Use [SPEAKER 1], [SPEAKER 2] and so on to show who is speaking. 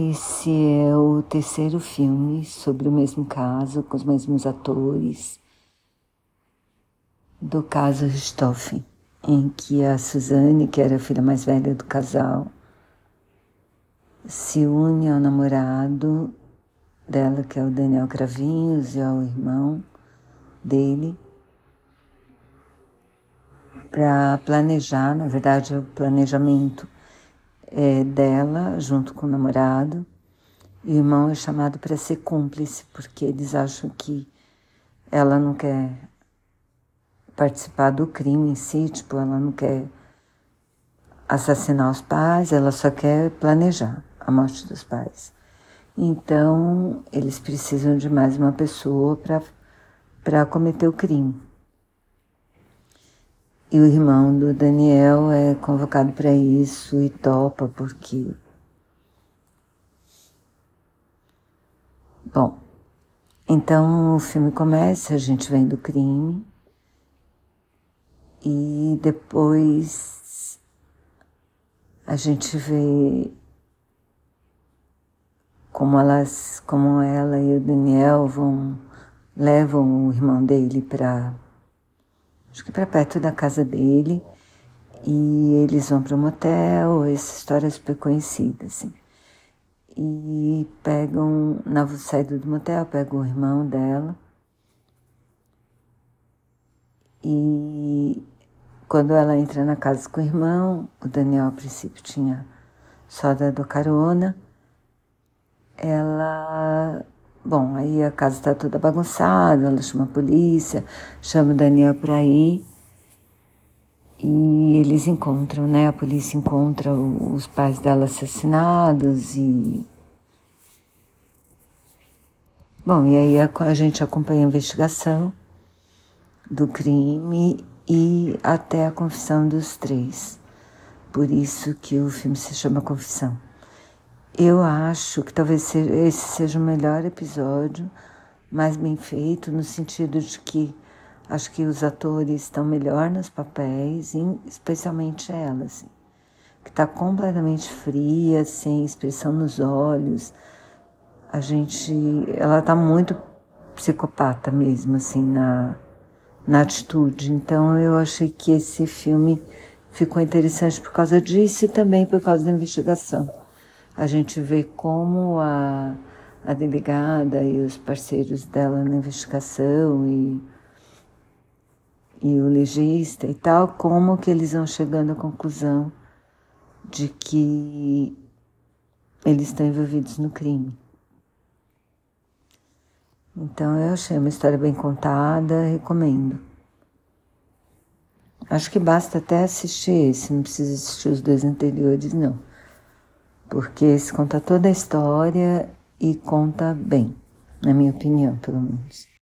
[SPEAKER 1] Esse é o terceiro filme sobre o mesmo caso, com os mesmos atores, do caso Richthofen, em que a Suzane, que era a filha mais velha do casal, se une ao namorado dela, que é o Daniel Cravinhos, e ao irmão dele, para planejar, na verdade, o planejamento é, dela junto com o namorado. E o irmão é chamado para ser cúmplice, porque eles acham que ela não quer participar do crime em si, tipo, ela não quer assassinar os pais, ela só quer planejar a morte dos pais. Então, eles precisam de mais uma pessoa para cometer o crime. E o irmão do Daniel é convocado para isso e topa porque. Bom, então o filme começa, a gente vem do crime e depois a gente vê como elas, como ela e o Daniel vão levam o irmão dele para acho que para perto da casa dele, e eles vão para um motel, essa história é super conhecida, assim. E pegam, na saída do motel, pegam o irmão dela. E quando ela entra na casa com o irmão, o Daniel a princípio tinha só dado carona, ela Bom, aí a casa está toda bagunçada, ela chama a polícia, chama o Daniel para ir e eles encontram, né? A polícia encontra os pais dela assassinados e. Bom, e aí a, a gente acompanha a investigação do crime e até a confissão dos três. Por isso que o filme se chama Confissão. Eu acho que talvez esse seja o melhor episódio, mais bem feito, no sentido de que acho que os atores estão melhor nos papéis, especialmente ela, assim, que está completamente fria, sem expressão nos olhos. A gente, ela está muito psicopata mesmo, assim, na, na atitude. Então eu achei que esse filme ficou interessante por causa disso e também por causa da investigação a gente vê como a, a delegada e os parceiros dela na investigação e, e o legista e tal, como que eles vão chegando à conclusão de que eles estão envolvidos no crime. Então eu achei uma história bem contada, recomendo. Acho que basta até assistir esse, não precisa assistir os dois anteriores, não porque se conta toda a história e conta bem, na minha opinião, pelo menos.